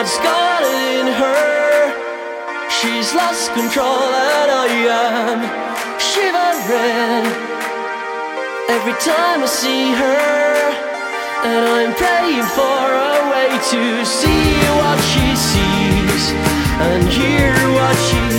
God's got it in her. She's lost control, and I am shivering every time I see her. And I'm praying for a way to see what she sees and hear what she